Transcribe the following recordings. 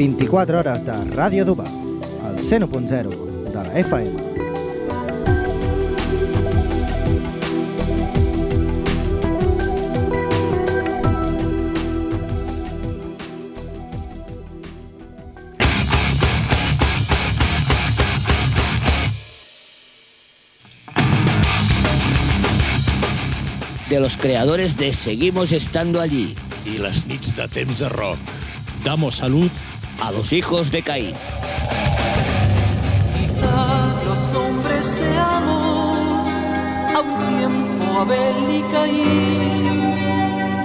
24 hores de Ràdio Duba, al 101.0 de la FM. de los creadores de Seguimos estando allí. I les nits de temps de rock. Damos salud A los hijos de Caín. Quizá los hombres seamos a un tiempo Abel y Caín.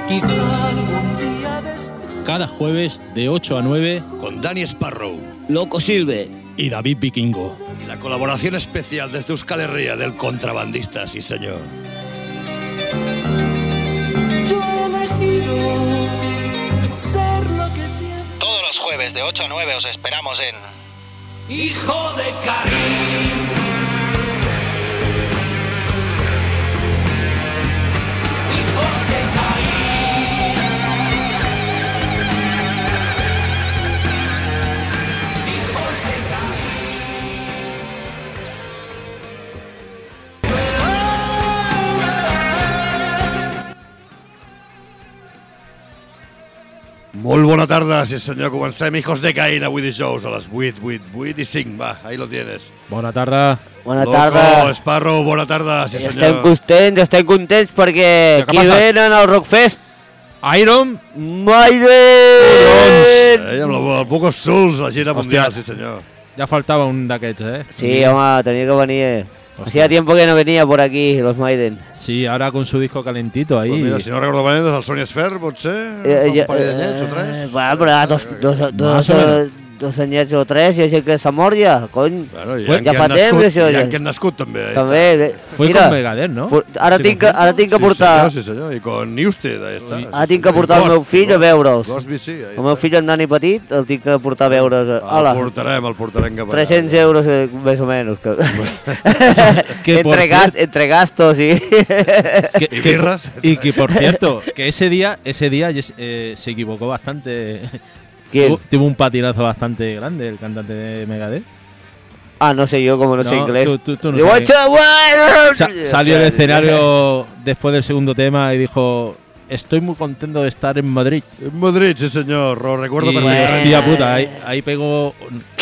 Quizá algún día cada jueves de 8 a 9 Con Danny Sparrow. Loco Silve. y David Vikingo. Y la colaboración especial desde Euskal Herria del contrabandista, sí señor. 8 a 9 os esperamos en Hijo de Caín. Molt bona tarda, sí senyor. Comencem, hijos de Caín, avui dijous a les 8, 8, 8 i 5. Va, ahí lo tienes. Bona tarda. Bona Loco, tarda. Sparrow, bona tarda, sí estem senyor. contents, estem contents perquè aquí passat? venen al Rockfest Iron, Maiden! Eh, amb el, el Bucos Souls, la gira Hòstia. mundial, sí senyor. ja faltava un d'aquests, eh? Sí, home, tenía que venir. eh. Hacía tiempo que no venía por aquí los Maiden. Sí, ahora con su disco calentito ahí. Pues mira, si no recordo malament, és el Sony Sphere, potser? Eh, ja- un parell d'anyets o eh, tres? Però dos, dos, dos, o menos. Dos anyets o tres, i així que s'ha mort ja, cony. Bueno, hi ha ja qui fa temps, nascut, això, hi ha ja. qui han nascut també. També, eh, Fue mira, con Megadeth, ¿no? fu- ara, Sí, tinc, que- ara tinc que Sí, portar, senyor, sí senyor, i con Newsted, ahí està. Ara tinc que portar el meu fill a veure'ls. Gosby, sí, El meu fill, en Dani Petit, el tinc que portar a veure's. El portarem, el portarem cap allà. 300 euros eh, més o menys. Que... Que entre, gas, entre gastos y... Que- Y que- birras. y que por cierto, que ese día, ese día eh, se equivocó bastante. ¿Quién? Tuvo, un patinazo bastante grande el cantante de Megadeth. Ah, no sé yo, como no, sé No, inglés. tú- tú- tú no Digo, sabes. "Echa, bueno". Sa- salió del escenario después del segundo tema y dijo: Estoy muy contento de estar en Madrid. En Madrid, sí senyor, lo recuerdo Y, perfectamente. hostia puta, ahí, ahí pegó.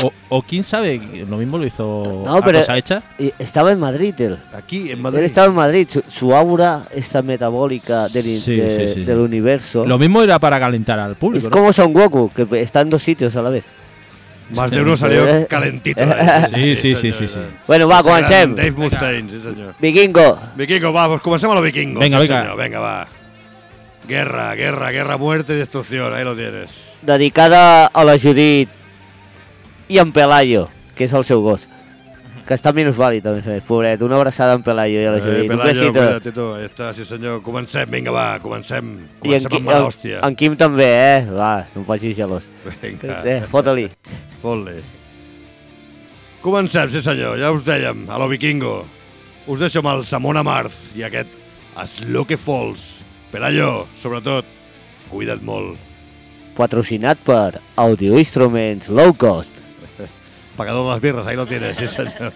O, o quién sabe, lo mismo lo hizo No, a pero- cosa hecha. Estaba en Madrid él. Aquí, en Él Madrid. estaba en Madrid. Su, su aura, esta metabólica del, in- Sí, de- sí, sí, del sí. universo. Lo mismo era para calentar al público. es ¿no? como Son Goku, que está en dos sitios a la vez. Más de uno salió Eh. calentito. Sí, sí, sí, sí, sí. Bueno, va, comencem. Dave Mustaine, sí senyor. Vikingo, Vikingo, va, pues comencem a lo vikingo. Venga, sí, venga. venga, va. Guerra, guerra, guerra, muerte y destrucción, ahí lo tienes. dedicada a la Judit i en Pelayo, que és el seu gos. Que està minusvàlid, a més a més, pobret. Una abraçada en Pelayo i a la Eh, Judit. Pelayo, cuida't, tu, ahí està, sí senyor. Comencem, vinga, va, comencem. Comencem Qui- amb mala en, hòstia. en Quim també, eh? Va, no em facis gelós. Vinga, Eh, fota-li. fot-li. Comencem, sí senyor, ja us dèiem, a lo vikingo. Us deixo amb el Samon Amarth i aquest Sloke Falls. Pelayo, sobretot, cuida't molt. Patrocinat per Audio Instruments Low Cost. Pagador de les birres, ahí lo tienes, sí senyor.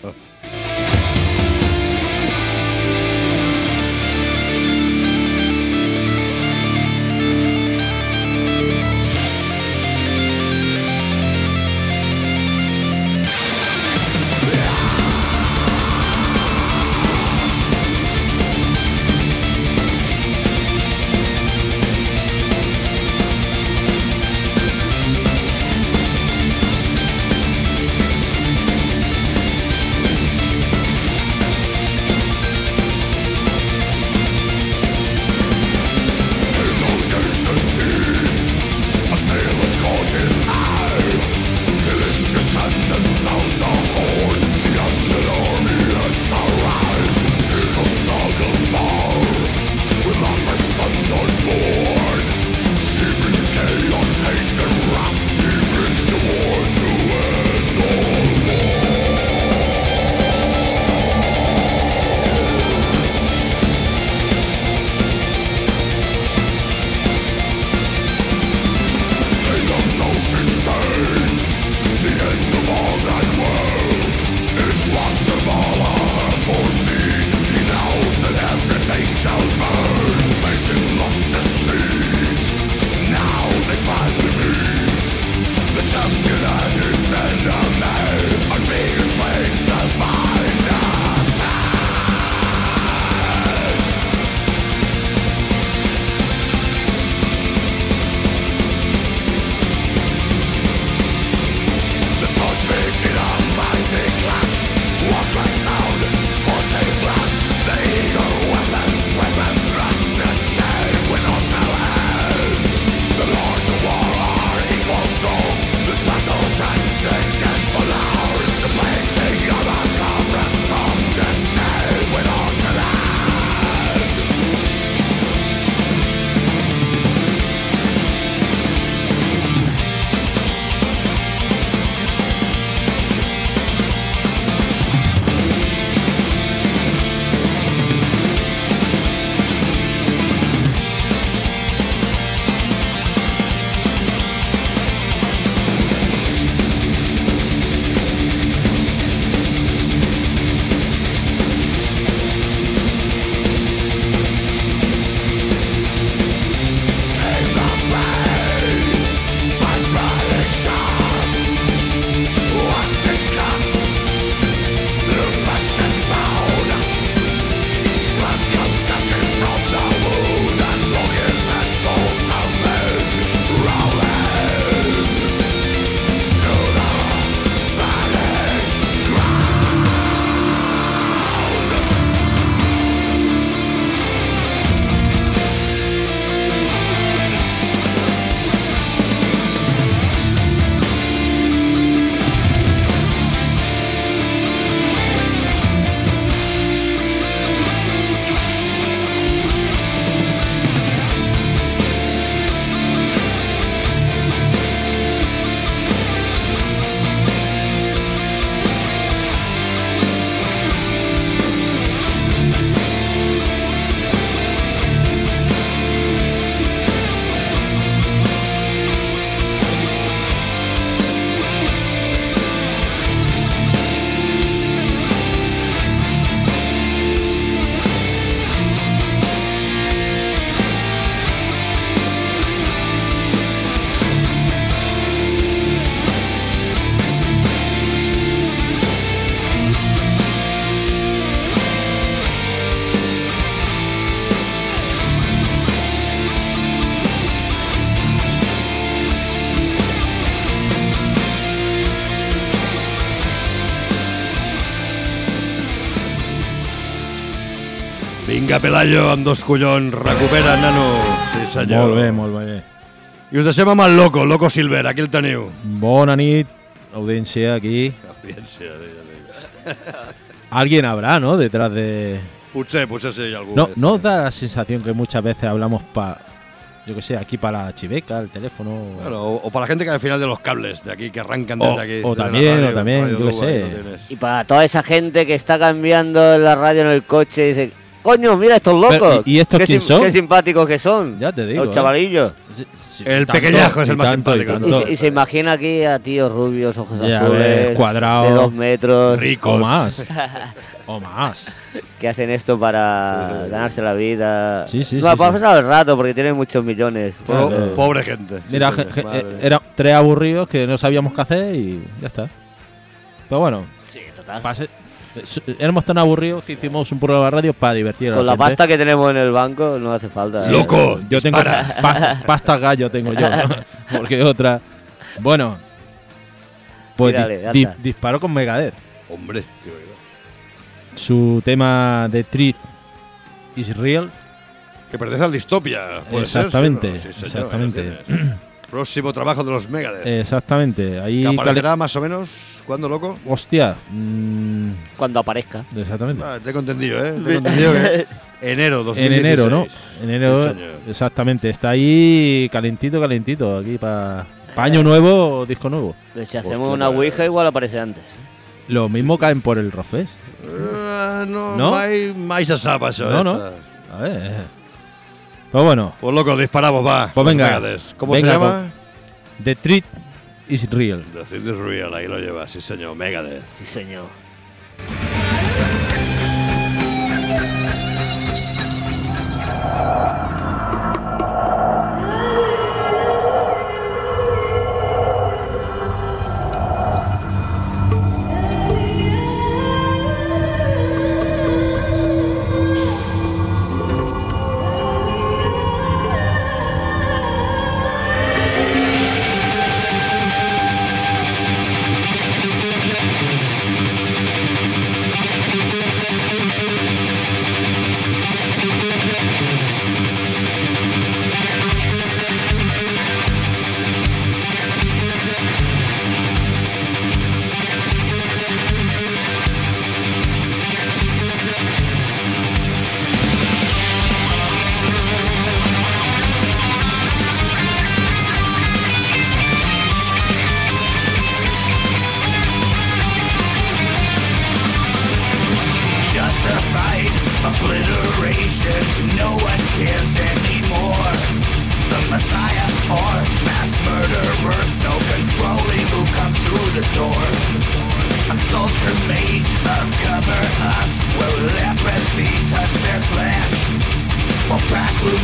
Vinga, Pelayo, amb dos collons. Recupera, nano. Sí, senyor. Molt bé, molt bé. I us deixem amb el Loco, Loco Silver. Aquí el teniu. Bona nit, audiència aquí. Audiència, Alguien habrá, ¿no? Detrás de... Potser, potser sí, hi ha algú. No, ¿No os da la sensación que muchas veces hablamos para, yo que sé, aquí para la chiveca, el teléfono? Claro, o, o para la gente que al final de los cables de aquí, que arrancan O- desde aquí. o desde también, radio, o también, yo ahí sé. Y para toda esa gente que está cambiando la radio en el coche y dice, coño, mira estos locos. Pero, ¿y- y estos qué, quién sim- son? Qué simpáticos que son. Ya te digo, Los ¿eh? chavalillos. Sí, sí, El y pequeñajo es el y más tanto, y simpático de Y, todos. tanto. se, y se imagina aquí a tíos rubios, ojos Ya azules, ves, cuadrado. de dos metros, Ricos. O más. o más. que hacen esto para ganarse la vida. Sí, sí, no, sí, para sí. pasar el rato porque tienen muchos millones. Po- Claro. Pobre gente. Mira, eh, mía. era tres aburridos que no sabíamos qué hacer y ya está. Pero bueno, Sí, total. pase- éramos tan aburridos que hicimos un programa de radio para divertir Con la gente. pasta que tenemos en el banco no hace falta. Sí. Loco, Yo tengo pa- pasta gallo tengo yo, ¿no? porque otra. Bueno, pues di- di- disparó con Megadeth. Hombre, qué verdad. Su tema de Treat is Real. Que pertenece al Distopia. Exactamente, Sí, señor, exactamente. Próximo trabajo de los Megadeth. Exactamente. Ahí que aparecerá más o menos. ¿Cuándo, loco? Hostia. mm, Cuando aparezca. exactamente. Ah, tengo entendido, ¿eh? Tengo entendido que enero 2016. En enero, ¿no? En enero, Sí, exactamente. Está ahí calentito, calentito. Aquí para año nuevo, disco nuevo. Pues si hacemos Hostia, una ouija igual aparece antes. Lo mismo caen por el Rofes. Ah, no, No? Mai, mai se sap això. No, eh, no. A ver. Pues bueno, Pues loco, disparamos, va. Pues venga. ¿Cómo Venga, se llama? The Treat is Real. The Thing is Real, ahí lo lleva, sí señor, Megadeth. Sí, señor.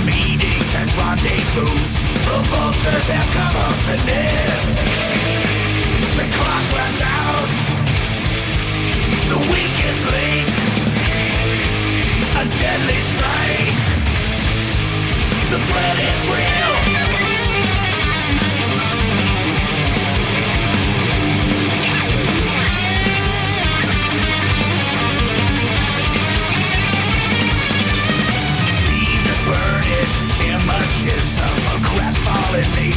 Meetings and rendezvous, the vultures have come up to nest. The clock runs out. The weakest link A deadly strike The threat is real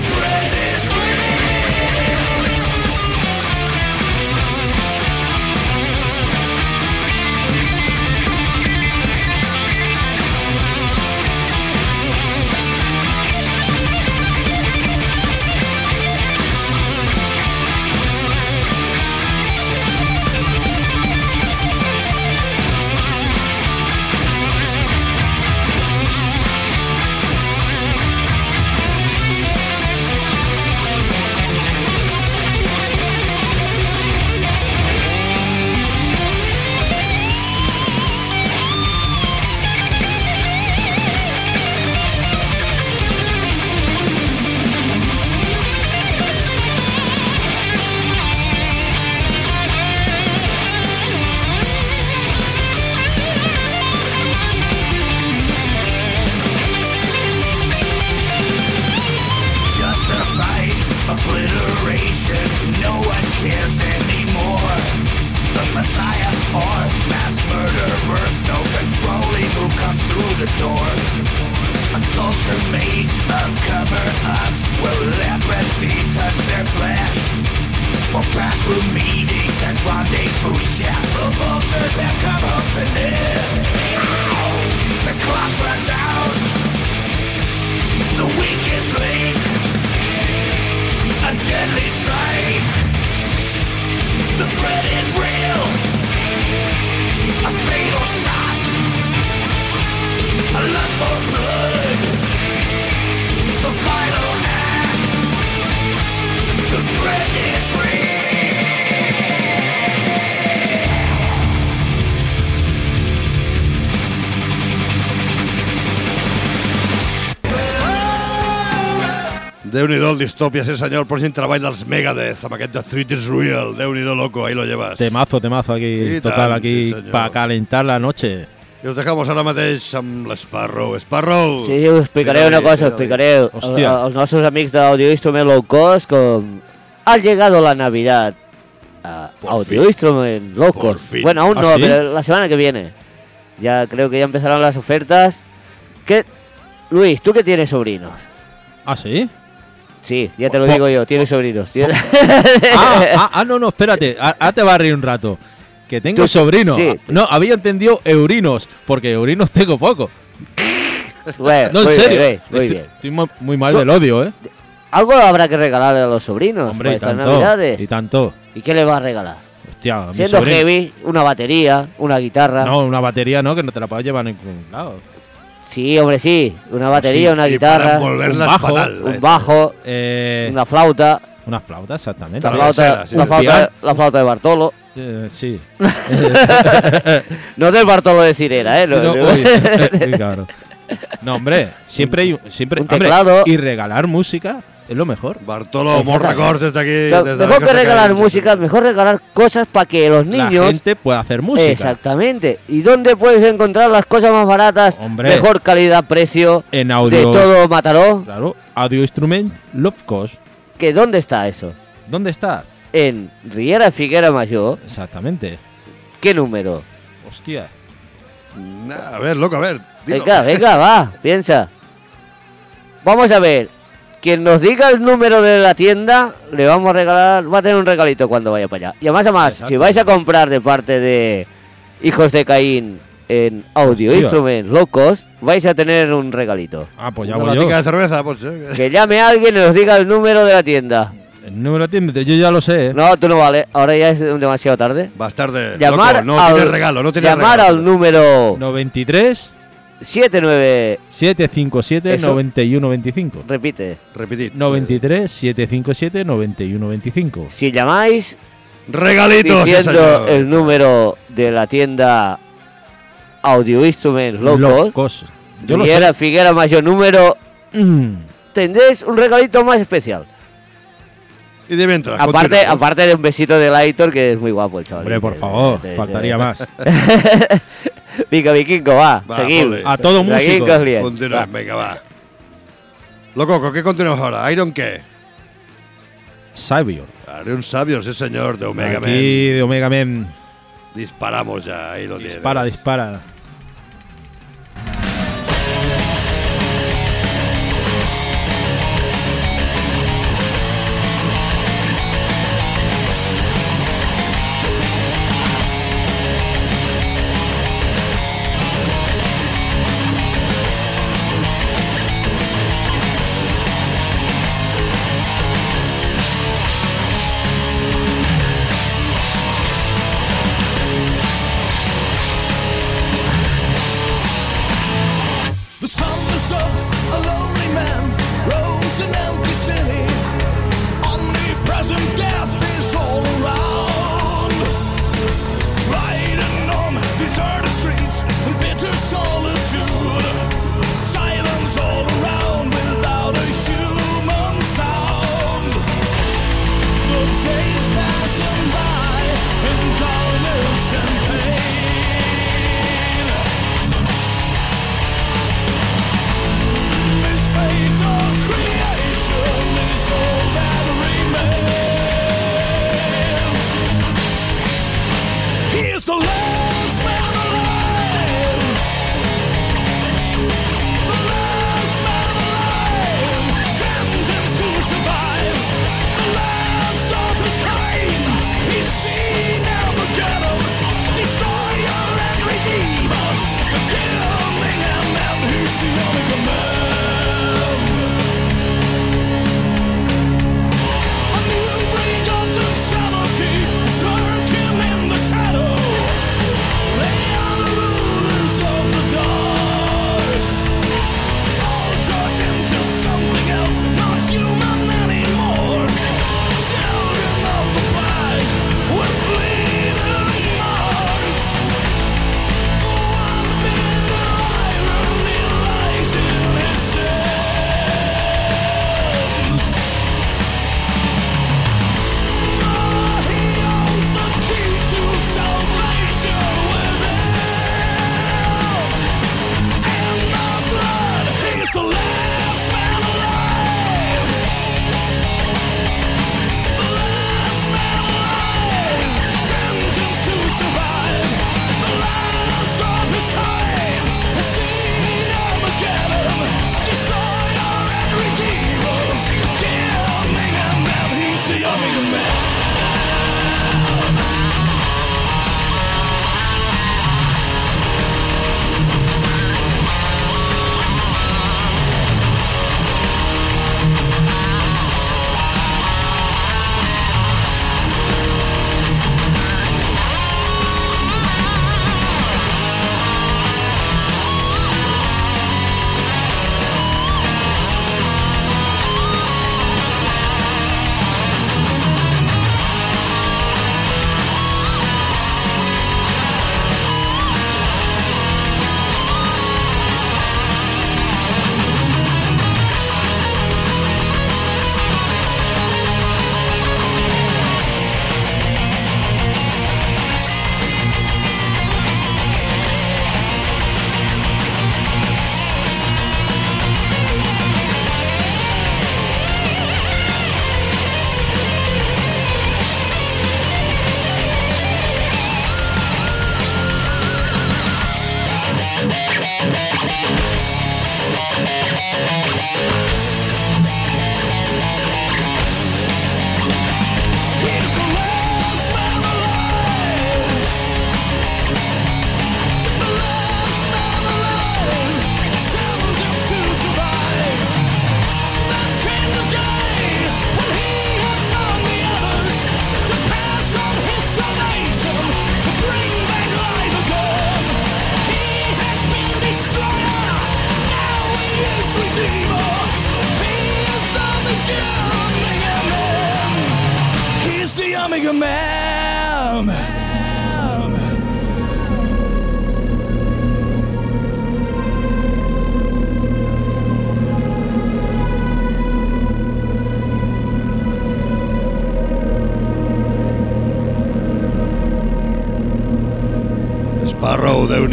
friend is real. Déu-n'hi-do el Distopia, sí senyor, el pròxim treball dels Megadeth, amb aquest The Threat is Real. Déu-n'hi-do, loco, ahí lo llevas. Temazo, temazo aquí. I total, tant, aquí sí, para calentar la noche. I us dejamos ara mateix amb l'Sparrow. Sparrow! Sí, us explicaré una cosa, tira-li. explicaré Hòstia. a- als nostres amics d'Audio Instrument Low Cost com ha llegado la Navidad Por Audio fin. Instrument Low Cost. Bueno, aún ¿Ah, no, sí? pero la semana que viene. Ya creo que ya empezarán las ofertas. ¿Qué? Luis, ¿tú que tienes sobrinos? ¿Ah, sí? Sí, ya te lo digo yo, tienes sobrinos. ah, ah, ah, no, no, espérate. Ah, ah, te va a reír un rato. Que tengo Tú- sobrinos. sí. No, había entendido eurinos, porque eurinos tengo poco. Bueno, No, en serio. bien, muy estoy, bien. estoy mu- muy mal Tú- del odio, ¿eh? Algo habrá que regalarle a los sobrinos Hombre, y para estas tanto. navidades. Y tanto. ¿Y qué le va a regalar? Hostia, a Siendo heavy, una batería, una guitarra. No, una batería no, que no te la puedes llevar en ningún lado. Sí, hombre, sí. Una batería, sí, una guitarra, un bajo, fatal. un eh. bajo, Eh, una flauta. una flauta, exactamente. La flauta, la, flauta, piano. la flauta de Bartolo. Eh, sí. No del Bartolo de Sirena, ¿eh? No, No, no. uy, uy, cabrón. No, hombre, siempre hay un- siempre Un hombre, teclado. y regalar música es lo mejor. Bartolo, molt records des d'aquí. Claro, des de mejor la que regalar música, mejor regalar cosas para que los La niños... gente puede hacer música. Exactamente. ¿Y dónde puedes encontrar las cosas más baratas? Hombre. Mejor calidad-precio En de audio. todo Mataró. Claro, audio instrument Love Cost. ¿Que ¿Dónde está eso? ¿Dónde está? En Riera Figuera Mayor. Exactamente. ¿Qué número? Hostia. Nah, A ver, loco, a ver. dilo. Venga, venga, va, piensa. Vamos a ver. Quien nos diga el número de la tienda, le vamos a regalar, va a tener un regalito cuando vaya para allá. Y además, además, si vais a comprar de parte de Hijos de Caín en Audio Hostia. Instrument Cost, vais a tener un regalito. Ah, pues ya Una voy yo. de cerveza, ser. Que llame a alguien y nos diga el número de la tienda. El número tiene, yo ya lo sé. ¿eh? No, tú no vale, ahora ya es demasiado tarde. Vas tarde. Llamar loco, no al, tienes regalo, no tienes llamar regalo. al número 93 79. 757 Eso. 9125. Repite. Repetit. 93 757 9125. Si llamáis Regalitos, diciendo el número de la tienda Audio Instruments Low Love Cost, Cost. Yo lo Riera sé. Figuera Mayor número, Mm. tendréis un regalito más especial. Y de mientras, Aparte, aparte de un besito de Aitor, que es muy guapo el chaval. Hombre, por favor, faltaría más. Vinga, Vikingo, va, Va, seguim. bé. A todo músico. Continuem, Va. venga, va. Loco, ¿con qué continuamos ahora? ¿Iron qué? Savior. Haré un sabio, sí señor, de Omega Aquí Man. de Omega Man. Disparamos ya, ahí lo Dispara, tiene. dispara. Thank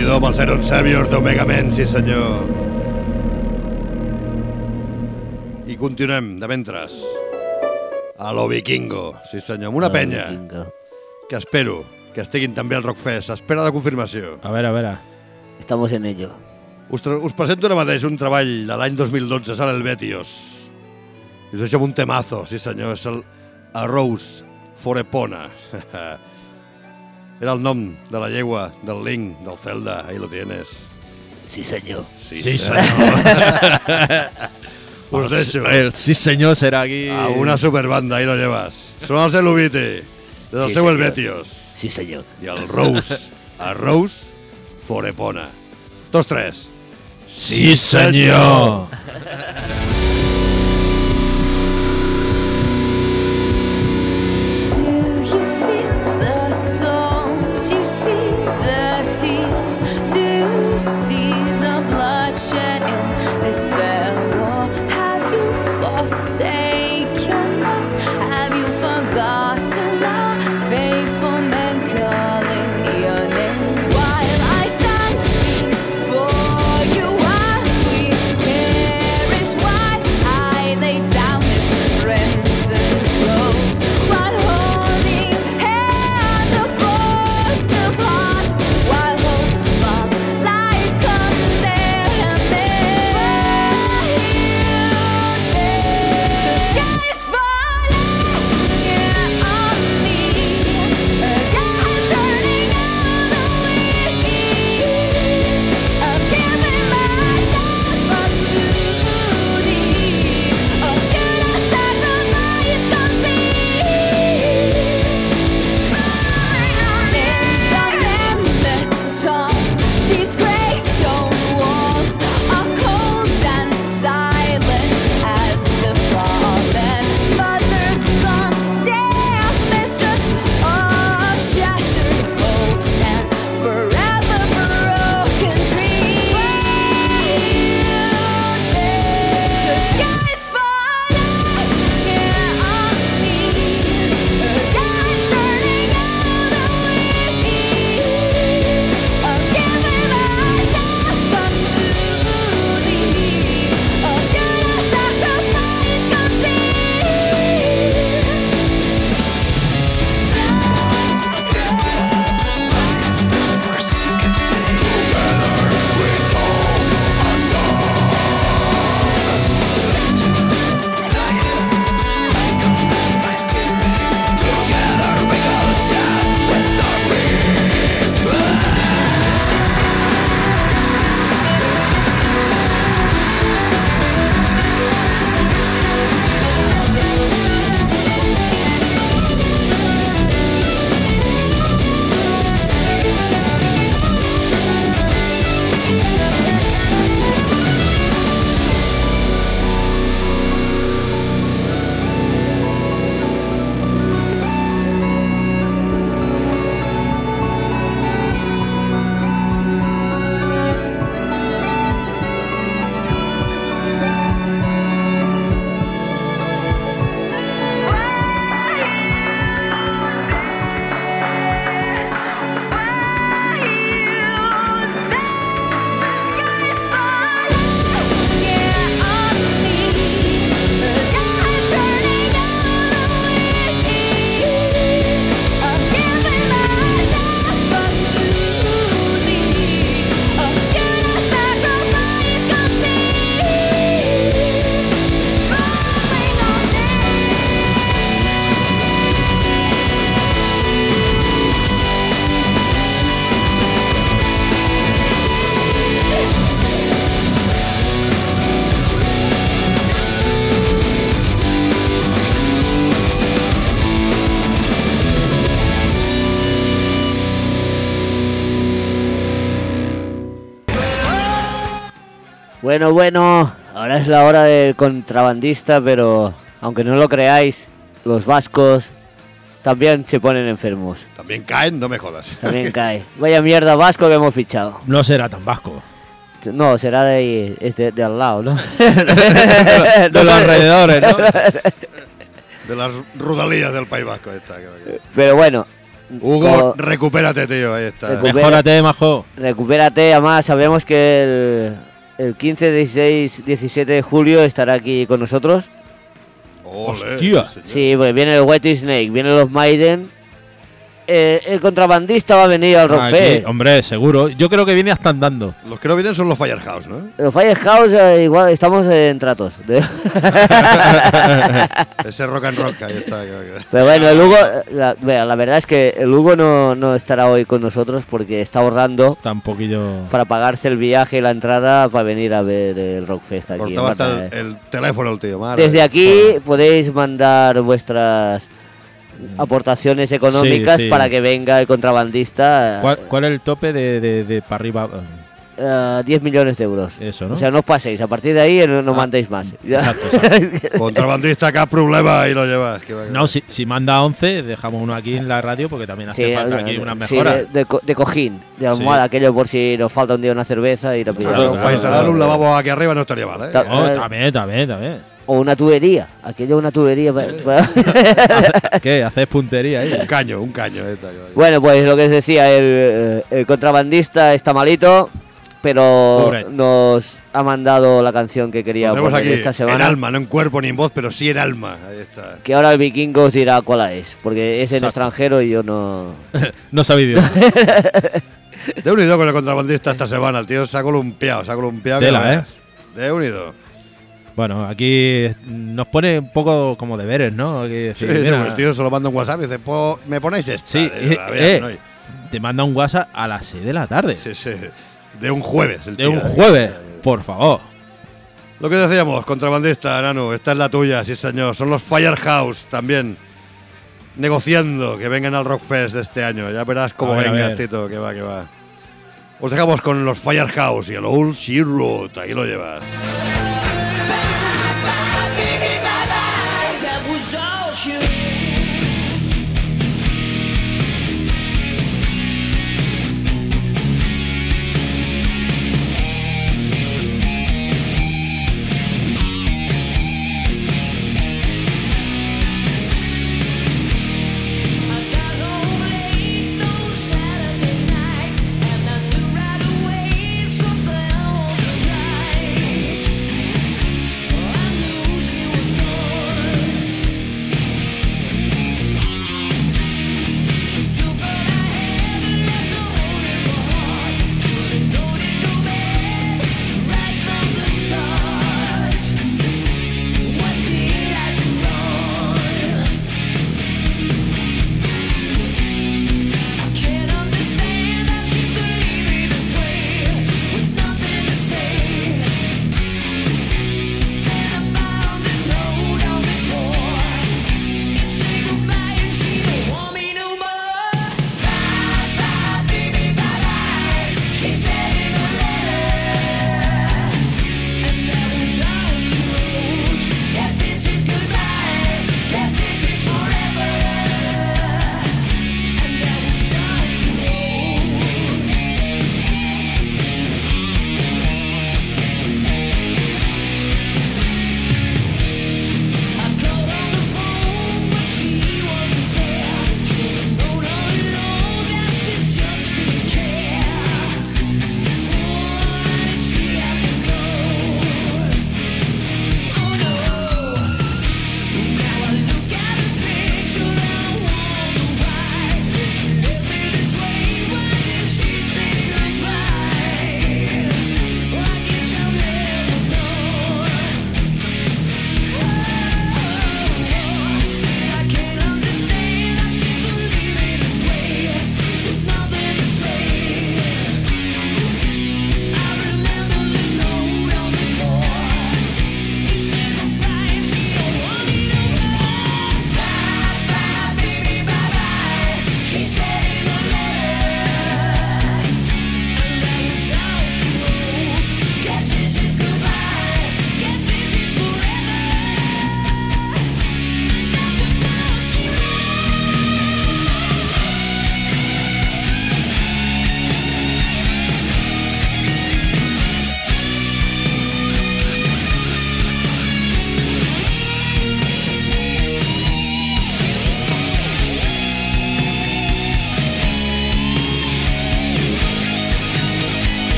nhi amb els Iron Saviors d'Omega Men, sí senyor. I continuem, de mentres. A lo vikingo, sí senyor, amb una penya, Vinga. que espero que estiguin també al Rockfest. Espera de confirmació. A ver, a ver. Estamos en ello. Us, us presento ara mateix un treball de l'any 2012, sale el Betios. I us deixo un temazo, sí senyor, és el Arrows Forepona. Era el nom de la llegua del Link, del Zelda, ahí lo tienes. Sí, senyor. Sí, Sí, senyor. Us deixo El sí señor será aquí. a una superbanda, ahí lo llevas. Són els Elubite, del Sí, seu senyor. Helvetios. Sí, senyor. I el Rose, Arrows Forepona. Tots tres. Sí, señor. Bueno, bueno, ahora es la hora del contrabandista, pero aunque no lo creáis, los vascos también se ponen enfermos. También caen, no me jodas. También cae. Vaya mierda vasco que hemos fichado. No será tan vasco. No, será de ahí, es de, de al lado, ¿no? de los alrededores, ¿no? De las rudalías del País Vasco. que- Pero bueno. Hugo, recupérate, tío. Ahí está. Recupera- Mejórate, majo. recupérate. Además, sabemos que el, el 15, 16, 17 de julio estará aquí con nosotros. Ole, Hostia. Sí, porque viene el White Snake, vienen los Maiden. Eh, el contrabandista va a venir al Rockfest. hombre, seguro. Yo creo que viene hasta andando. Los que no vienen son los Firehouse, ¿no? Los Firehouse, eh, igual estamos en tratos. Ese rock and ahí está. va. Pero bueno, el Hugo, la, verdad es que el Hugo no, no estará hoy con nosotros porque está ahorrando Está un poquillo. para pagarse el viaje y la entrada para venir a ver el Rockfest aquí. Cortaba hasta el, el teléfono el tío. madre Desde aquí podéis mandar vuestras aportaciones económicas sí. para que venga el contrabandista. ¿Cuál, cuál es el tope de, de, de para arriba? eh, 10 millones de euros. Eso, ¿no? O sea, no os paséis, a partir de ahí no, no Ah, mandéis más. Exacto, exacto. Contrabandista, cap problema, y lo llevas. que. No, si, si manda 11, dejamos uno aquí en la radio porque también hace Sí, falta eh, aquí unas sí, mejoras. de, de co- de cojín, de almohada, aquello por si nos falta un día una cerveza y lo pillamos. Claro, claro, para instalar claro. un lavabo aquí arriba no estaría mal, ¿eh? Ta- Oh, eh, también, también, también. O una tubería, aquello una tubería. pa- pa- ¿Qué? ¿Haces puntería ahí? Un caño, un caño. bueno, pues lo que os decía, el, eh, el contrabandista está malito, pero Pobre. nos ha mandado la canción que quería poner aquí esta en semana. alma, no en cuerpo ni en voz, pero sí en alma. Ahí está. Que ahora el vikingo os dirá cuál es, porque es en Exacto. extranjero y yo no. No sabía. De unido con el contrabandista esta semana, el tío se ha columpiado, se ha columpiado. Tela, ¿eh? De unido. Bueno, aquí nos pone un poco como deberes, ¿no? Aquí decir, sí, mira, el tío se lo manda un WhatsApp y dice, "Po- ¿me ponéis esta? Sí, eh, "A ver, eh, no". te manda un WhatsApp a las 6 de la tarde. Sí, sí. De un jueves. el De tío, un ¿eh? jueves, por favor. Lo que decíamos, contrabandista, Nanu, esta es la tuya, sí señor. Son los Firehouse también negociando que vengan al Rockfest de este año. Ya verás cómo ver, vengas. Tito, que va, que va. Os dejamos con los Firehouse y el Old Sea Road. Ahí lo llevas.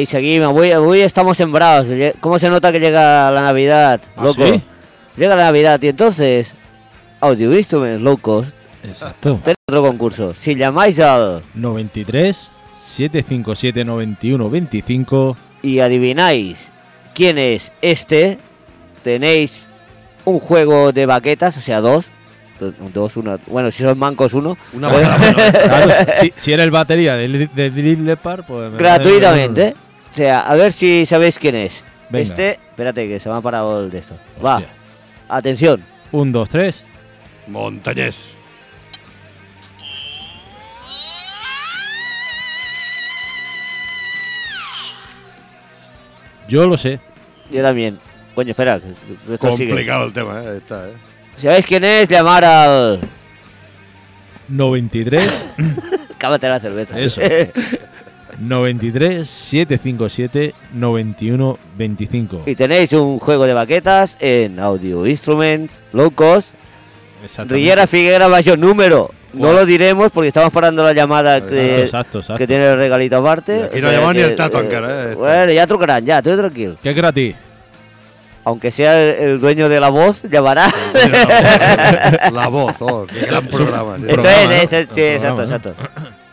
Y seguimos. Avui estamos sembrados. ¿Cómo se nota que llega la Navidad? ¿Ah, Loco. sí? Llega la Navidad y entonces, Audio Instruments, cost, Exacto. tenéis otro concurso. Si llamáis al 93 757 91 25. y adivináis quién es este, tenéis un juego de baquetas, o sea, dos. Do- Dos, una. Bueno, si son mancos, uno. Una. Claro, si, si eres el batería de, de Drill Leopard, pues. me- gratuitamente. O sea, a ver si sabéis quién es. Venga. Este, espérate que se me ha parado el de esto. Va, atención. Un, dos, tres. Montañés. Yo lo sé. Yo también. Coño, espera, que- sigue. Complicado el tema, ¿eh? Está, ¿eh? Si sabéis quién es, llamar al. 93 Cámate la cerveza. Eso. 93 757 91 25. y tenéis un juego de baquetas en Audio Instruments, Low Cost. Rillera Figuera mayor número. No Guau. lo diremos porque estamos parando la llamada que, Exacto, exacto. que tiene el regalito aparte. Y aquí no ha llamado ni el tato encara, eh. Bueno, ya trucarán, ya, tú tranquilo. ¿Qué es gratis? Aunque sea el, el dueño de la voz, llamará. La voz, oh, qué gran programa. tío. Esto es, ¿no? es, es- sí, exacto, exacto.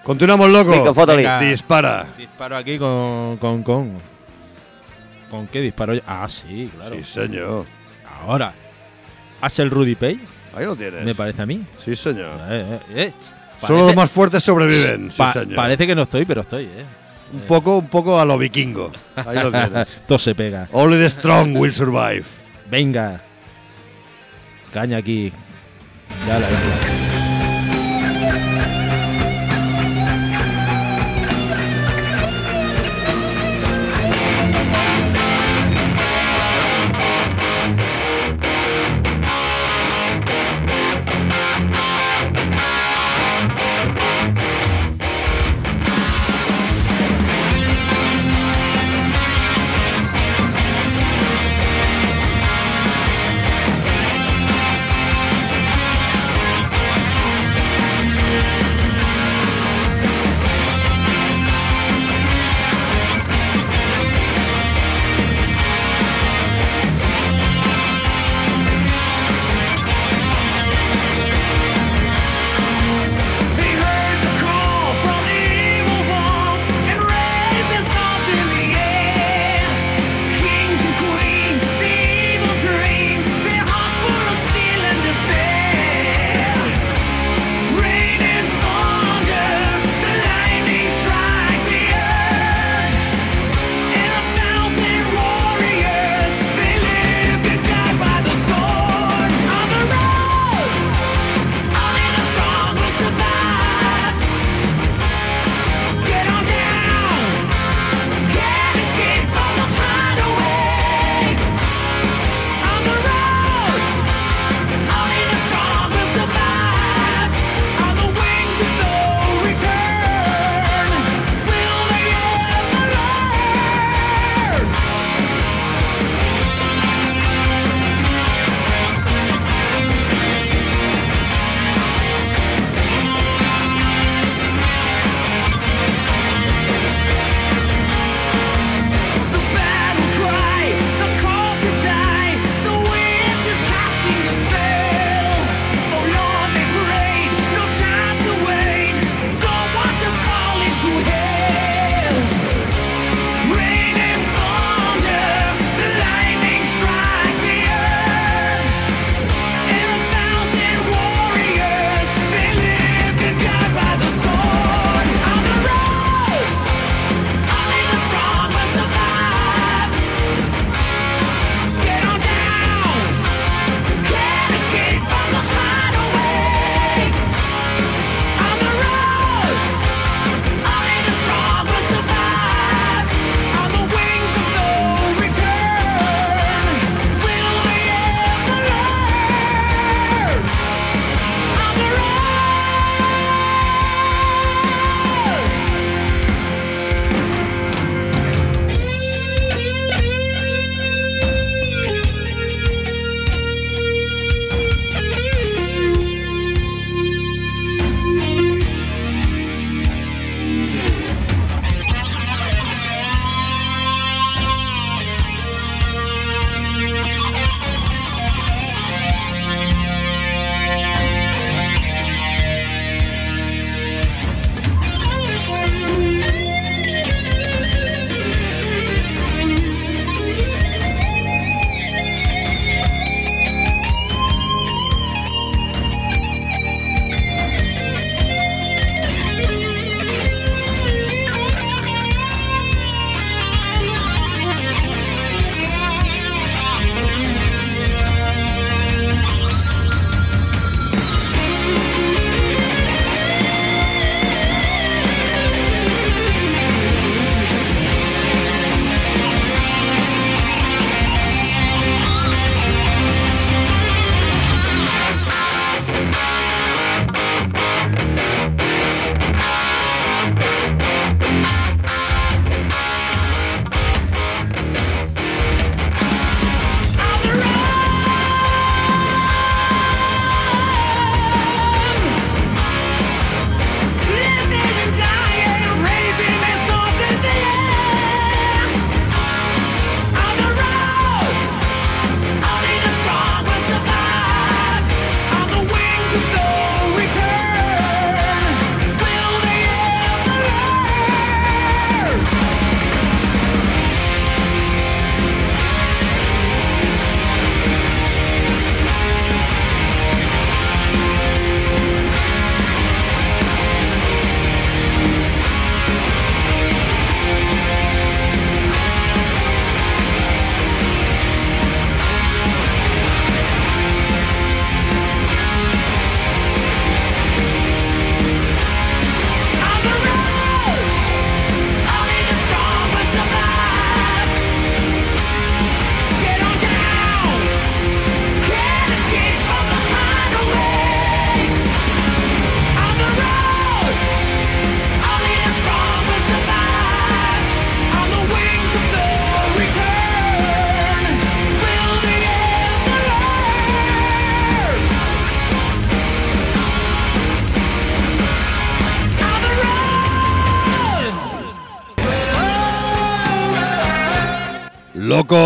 Continuamos, loco. Venga. Dispara. Disparo aquí con. ¿Con, con, ¿con qué disparo? Ah, sí, claro. Sí, señor. Ahora. ¿Hace el Rudy Pay? Ahí lo tienes. Me parece a mí. Sí, señor. Eh, eh, eh. Solo los más fuertes sobreviven. Sí, pa- señor. parece que no estoy, pero estoy, eh. Un poco, un poco a lo vikingo. Ahí lo tienes. Todo se pega. Only the strong will survive. Venga. Caña aquí. Ya la venga.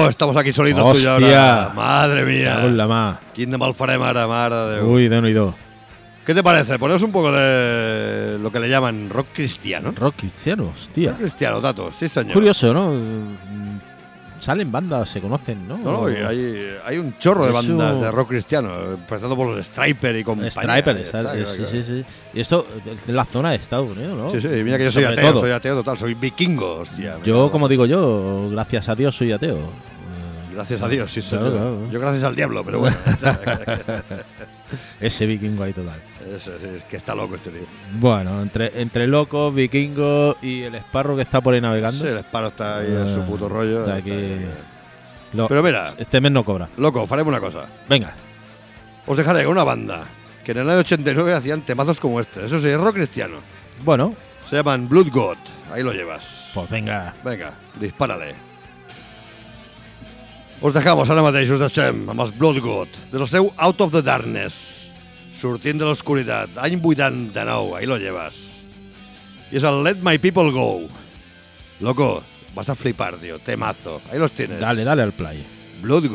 Estamos aquí solitos Hòstia. ahora. Madre mía. Cago en la mà. Quin de mal farem ara, mare de Déu. Uy, de uno y dos. ¿Qué te parece? Ponemos un poco de lo que le llaman rock cristiano. Rock cristiano, hostia. Rock cristiano, Tato, sí señor. Curioso, ¿no? Salen bandas, se conocen, ¿no? No, hay, hay un chorro de bandas de rock cristiano, empezando por los Striper y compañía. Striper, está- está, sí, claro. sí, sí. Y esto en la zona de Estados Unidos, ¿no? Sí, sí, mira que yo soy Sobre ateo, todo. soy ateo total, soy vikingo, hostia. Yo, como digo yo, gracias a Dios soy ateo. Gracias a Dios, sí, Claro, claro. Yo gracias al diablo, pero bueno. Ese vikingo ahí total. Es, es- es que está loco este tío. Bueno, entre, entre locos, vikingos y el esparro que está por ahí navegando. Sí, el Esparo está ahí en su Ah, puto rollo. está está aquí. ahí. lo- Pero mira. Este mes no cobra. Loco, faremos una cosa. Venga. Os dejaré con una banda que en el año 89 hacían temazos como este. Eso sí, es rock cristiano. Bueno, Se llaman Blood God. Ahí lo llevas. pues venga. Vinga, dispara-li. Us dejamos ara mateix, us deixem amb els Blood God, del seu Out of the Darkness, sortint de l'oscuritat, any 89, ahí lo llevas. I és el Let My People Go. Loco, vas a flipar, tío, temazo. Ahí los tienes. Dale, dale al play. Blood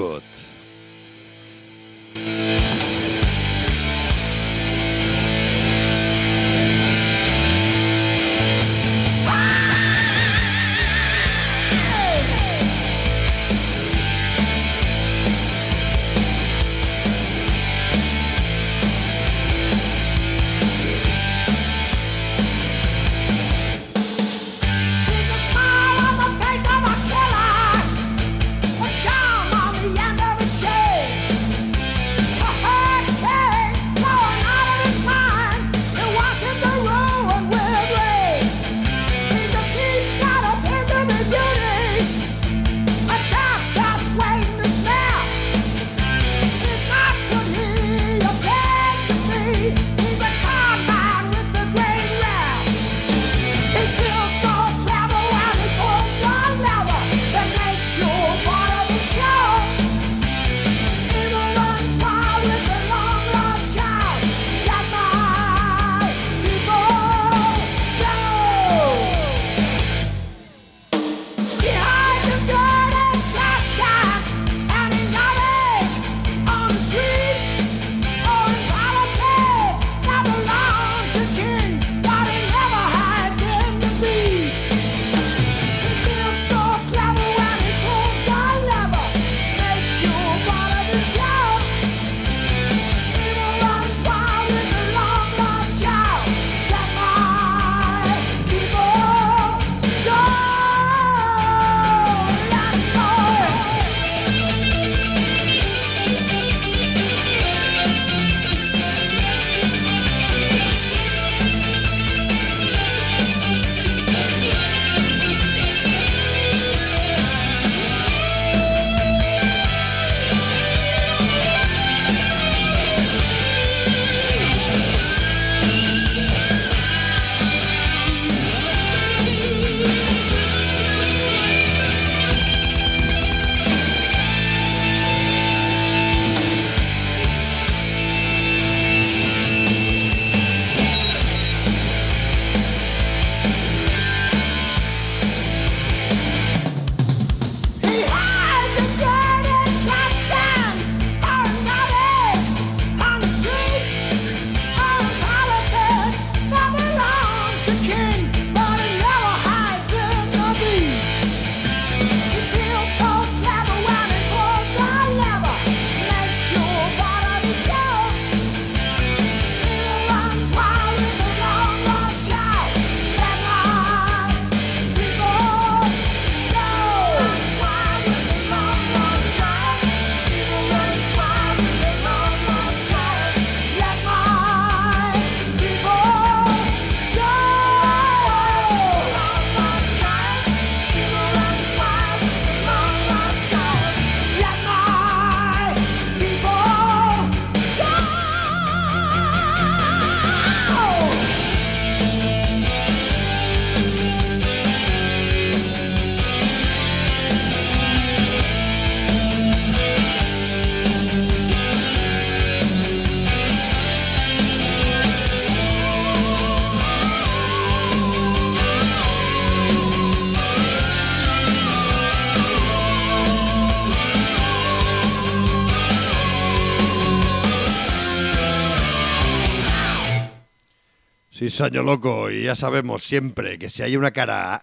Señor loco, y ya sabemos siempre que si hay una cara A,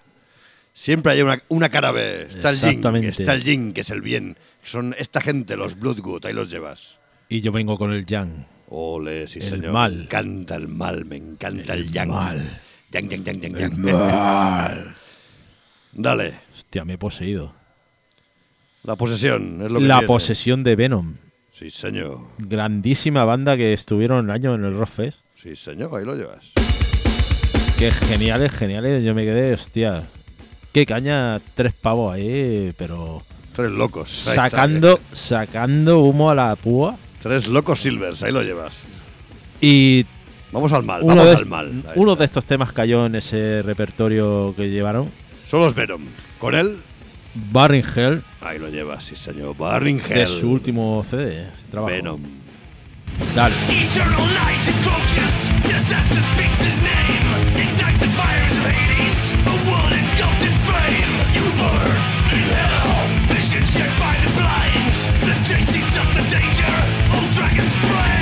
siempre hay una, una cara B. Está el Exactamente. está el yin, que es el bien. Son esta gente, los Bloodgood, ahí los llevas. Y yo vengo con el Yang. Ole, sí, El señor. mal. Me encanta el mal, me encanta el, El yang. mal. Yang, yang, yang, yang, El yang. mal. Dale, Hostia, me he poseído. la posesión es lo que La tiene. posesión de Venom. Sí, señor. Grandísima banda que estuvieron el año en el Rockfest. Sí, señor, ahí lo llevas. Qué geniales, geniales. Yo me quedé, hostia. Qué caña, tres pavos ahí, pero Tres locos. ahí está. sacando, sacando humo a la púa. Tres locos silvers, ahí lo llevas. Y Vamos al mal, uno vamos de, al mal. Ahí uno está. de estos temas cayó en ese repertorio que llevaron. Son los Venom. Con él, Barring Hell, ahí lo llevas, sí, señor. Barring de Hell. su último CD. trabajo. Venom. Dale. Eternal night encroaches, disaster speaks his name. Ignite the fires of Hades, a world engulfed in flame. You burn in hell, vision shared by the blind. The chasings of the danger, old dragon's breath.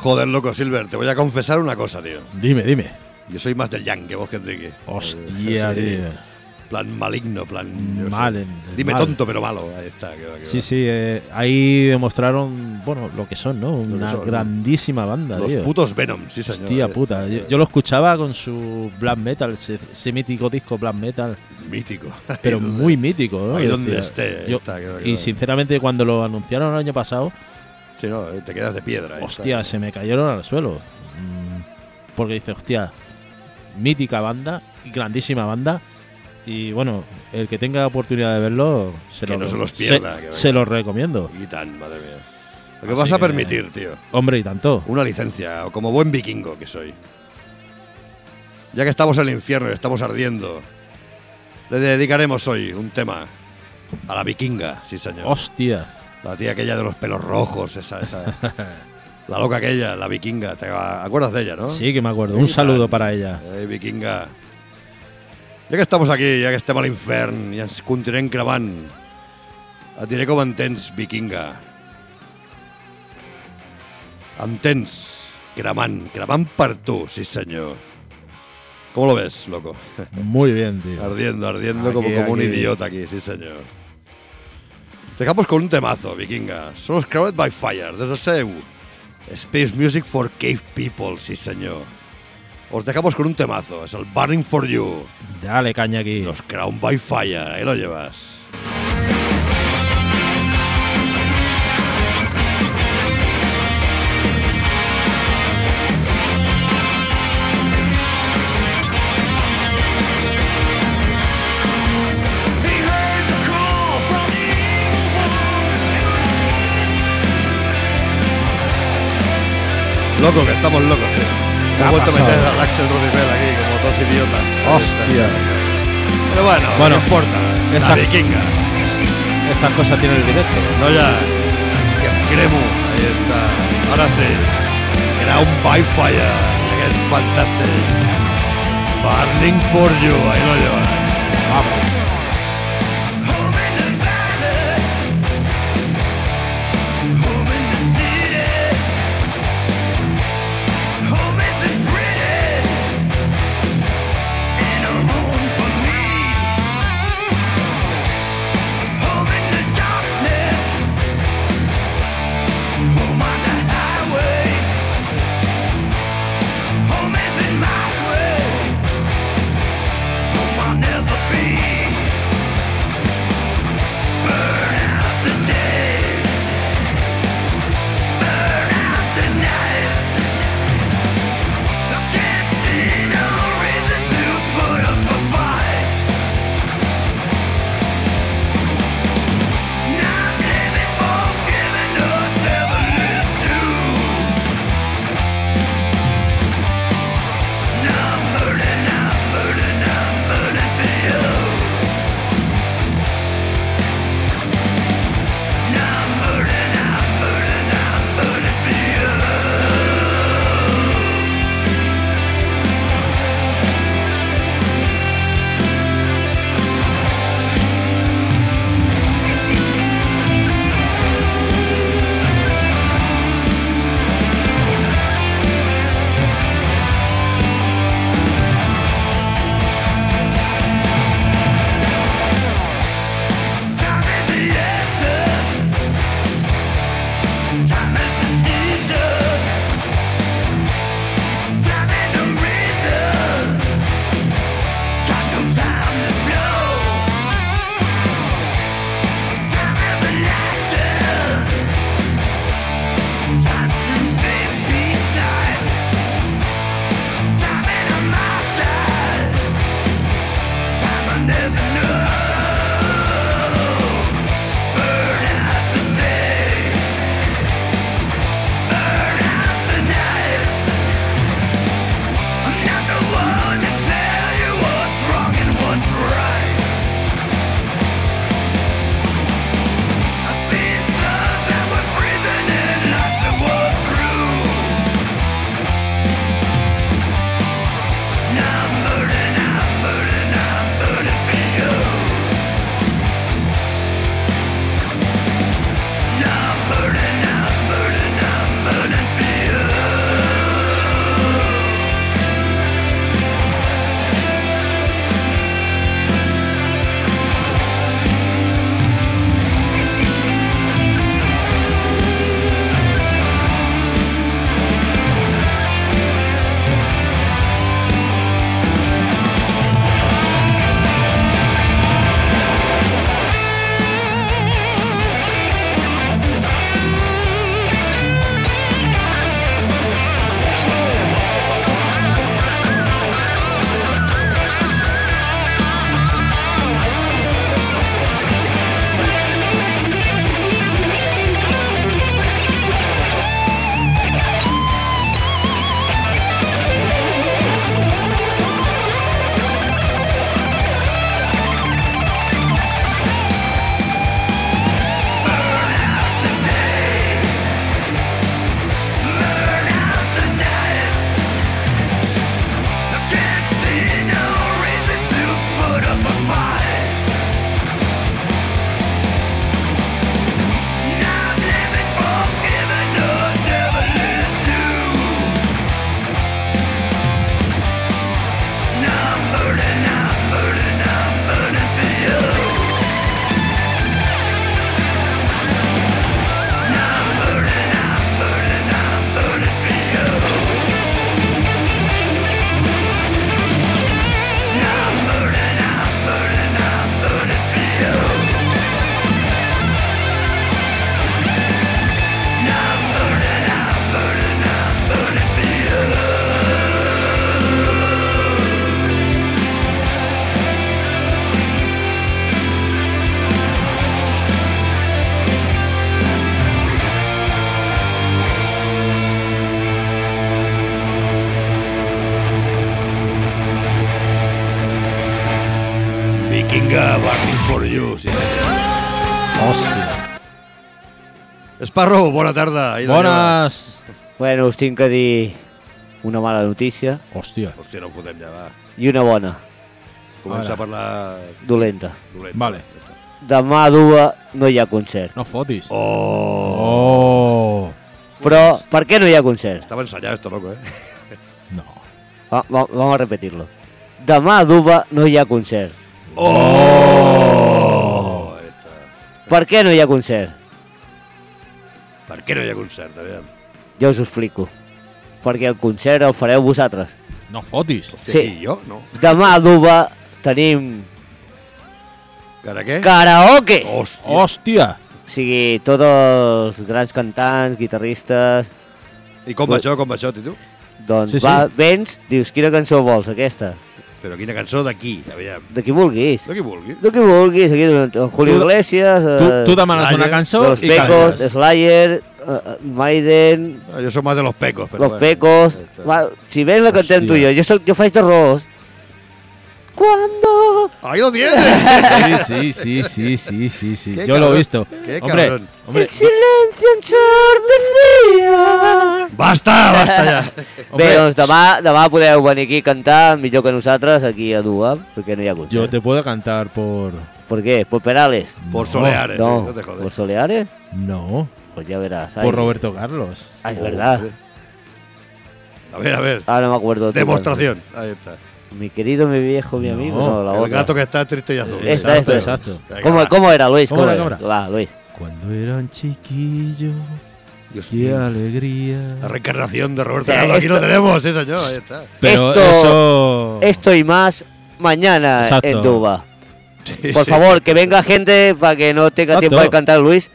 Joder, loco, Silver, te voy a confesar una cosa, tío. Dime, dime. Yo soy más del yang que vos, que Enrique. Hostia, Sí. tío. Plan maligno, plan... Mal, en- Dime mal. tonto, pero malo. Ahí está. que va, que Sí, va. sí, eh, ahí demostraron, bueno, lo que son, ¿no? Una grandísima banda, Los tío. putos Venom, sí, señor. Hostia puta. Yo, yo lo escuchaba con su black metal, ese, ese mítico disco black metal, Mítico. pero muy mítico, ¿no? Ahí donde decía, esté. ahí yo- está, que va, que y sinceramente, cuando lo anunciaron el año pasado, Sí, no, eh, te quedas de piedra. está. hostia, se me cayeron al suelo. Mm, Porque dice, hostia, mítica banda, grandísima banda. Y bueno, el que tenga oportunidad de verlo, se, Que lo, no se los se- pierda, que se vaya. lo recomiendo. Y tan, madre mía. Lo que Así vas a que- permitir, tío. Hombre, y tanto. Una licencia, o como buen vikingo que soy. Ya que estamos en el infierno y estamos ardiendo, le dedicaremos hoy un tema a la vikinga, sí señor. Hostia. La tía aquella de los pelos rojos, esa, esa. la loca aquella, la vikinga. ¿Te acuerdas de ella, no? Sí, que me acuerdo. Un saludo para ella. Eh, vikinga. Ja que estamos aquí, ja que estem a l'infern i ens continuem cremant, et diré com em tens, vikinga. Em tens cremant, cremant per tu, sí senyor. ¿Cómo lo ves, loco? Muy bien, tío. Ardiendo, ardiendo como, Aquí, como un aquí. idiota aquí, sí señor. Dejamos con un temazo, vikinga. Somos Crowded by Fire, desde Seu. Space Music for Cave People, sí señor. Os dejamos con un temazo, es el Burning for You. Dale caña aquí. Los Crown by Fire, ahí lo llevas. loco, que estamos locos, tío. Me ha vuelto a meter al Axel Rodibel aquí, como dos idiotas. Hostia. Pero bueno, bueno no importa. Esta, la vikinga. Estas cosas tienen el directo. No, ya. Cremu, ahí está. Ahora sí. Era un Byfire. Aquel fantástico. Burning for you, ahí lo llevan. Sparrow, bona tarda. La Bones! Bueno, us tinc que dir una mala notícia Hòstia. Hòstia, no ho fotem ja, va. i una bona, Comença Ara. a parlar dolenta. dolent. Vale. Demà a Dua no hi ha concert. No fotis. Oh. Oh. Però, per què no hi ha concert? Estaba ensayado esto, loco, eh. No. Va, va, vamos a repetirlo. Demà a Duba no hi ha concert. Oh! Está. Per què no hi ha concert? Què no hi ha concert, aviam? Ja us ho explico. Perquè el concert el fareu vosaltres. No fotis. Hòstia, Sí. I jo? No. Demà a Duba tenim Cara què? karaoke. Hòstia. Hòstia. O sigui, tots els grans cantants, guitarristes... I com va això, com va això, Titu? Doncs Sí, sí. va, vens, dius, quina cançó vols, aquesta? Però quina cançó d'aquí, aviam. De qui vulguis. De qui vulgui. De qui vulguis, aquí, de Julio Tu- Iglesias, Tu, eh, tu demanes una Slayer, cançó Los i Pecos, cantes. Slayer, eh, eh, Maiden, Ah, jo soc més de los pecos. Però Los bueno, Pecos... está. Si ves la cantem tu i jo, Hòstia. jo, soc, jo faig d'arròs. Cuando... Ahí lo tienes. Sí, sí, sí, sí, sí, sí. Yo lo cabrón, he visto. qué hombre, cabrón. hombre, El silencio ensordecía. basta, basta ja. Bé, doncs demà, demà podeu venir aquí a cantar millor que nosaltres aquí a Dua, perquè no hi ha concert. yo te puedo cantar por... ¿Por qué? ¿Por Perales? Por No, Soleares, no, eh, no te jodes. ¿por Soleares? No, Pues ya verás. ay. por Roberto Carlos. Ay, es Oh, verdad. A ver, a ver. Ahora no me acuerdo. Demostración. Ahí está. Mi querido, mi viejo, mi No, amigo. No, la El otra. gato que está triste y azul. Esta, Exacto, esta. exacto. ¿Cómo. ¿Cómo era, Luis? ¿Cómo ¿Cómo, era, era? cómo Va, Luis. Cuando era un chiquillo, Dios qué mío. alegría. La reencarnación de Roberto Carlos. Aquí lo tenemos, sí, señor. Ahí está. Pero Esto- eso... Esto y más mañana Exacto. en Duba. Sí, Por sí. favor, que venga gente para que no tenga Exacto. tiempo de cantar Luis.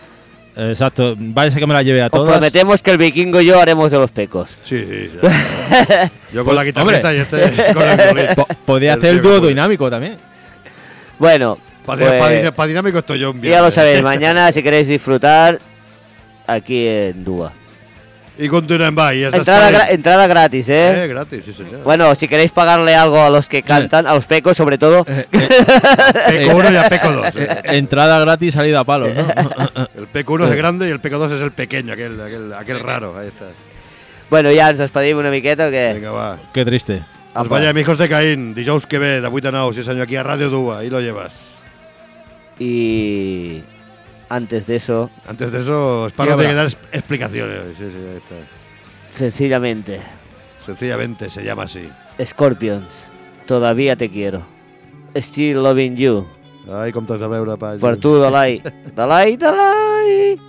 Exacto. Vaya que me la lleve a todas. prometemos que el vikingo y yo haremos de los pecos. Sí, sí. ya. Yo con la guitarrita y este con el violín. Po- podía El hacer el dúo dinámico también. Bueno, Para pues, dinámico estoy yo un ya lo sabéis. Mañana, si queréis disfrutar, aquí en Duba. Y continúen, va. Y es Entrada, gra- entrada gratis, ¿eh? Eh, gratis, sí, señor. Bueno, si queréis pagarle algo a los que cantan, a los pecos sobre todo, Peco 1 y a Peco 2. Eh, Entrada gratis, salida a palo, ¿no? El Peco 1 es el grande y el Peco 2 es el pequeño, aquel, aquel, aquel raro. Ahí está. bueno, ja ens despedim una miqueta, que... Venga, va. Qué triste. Pues Apa. vaya, hijos de Caín, dijous que ve, de 8 a 9, sí senyor, aquí a Radio Dua, ahí lo llevas. Y antes de eso. Antes de eso, Sparrow tiene que dar explicaciones. Sí, sí, está. Sencillamente. Sencillamente se llama así. Scorpions. Todavía te quiero. Still loving you. Ai, com t'has de veure, Pàgins. Tu, Dalai, Dalai! Dalai!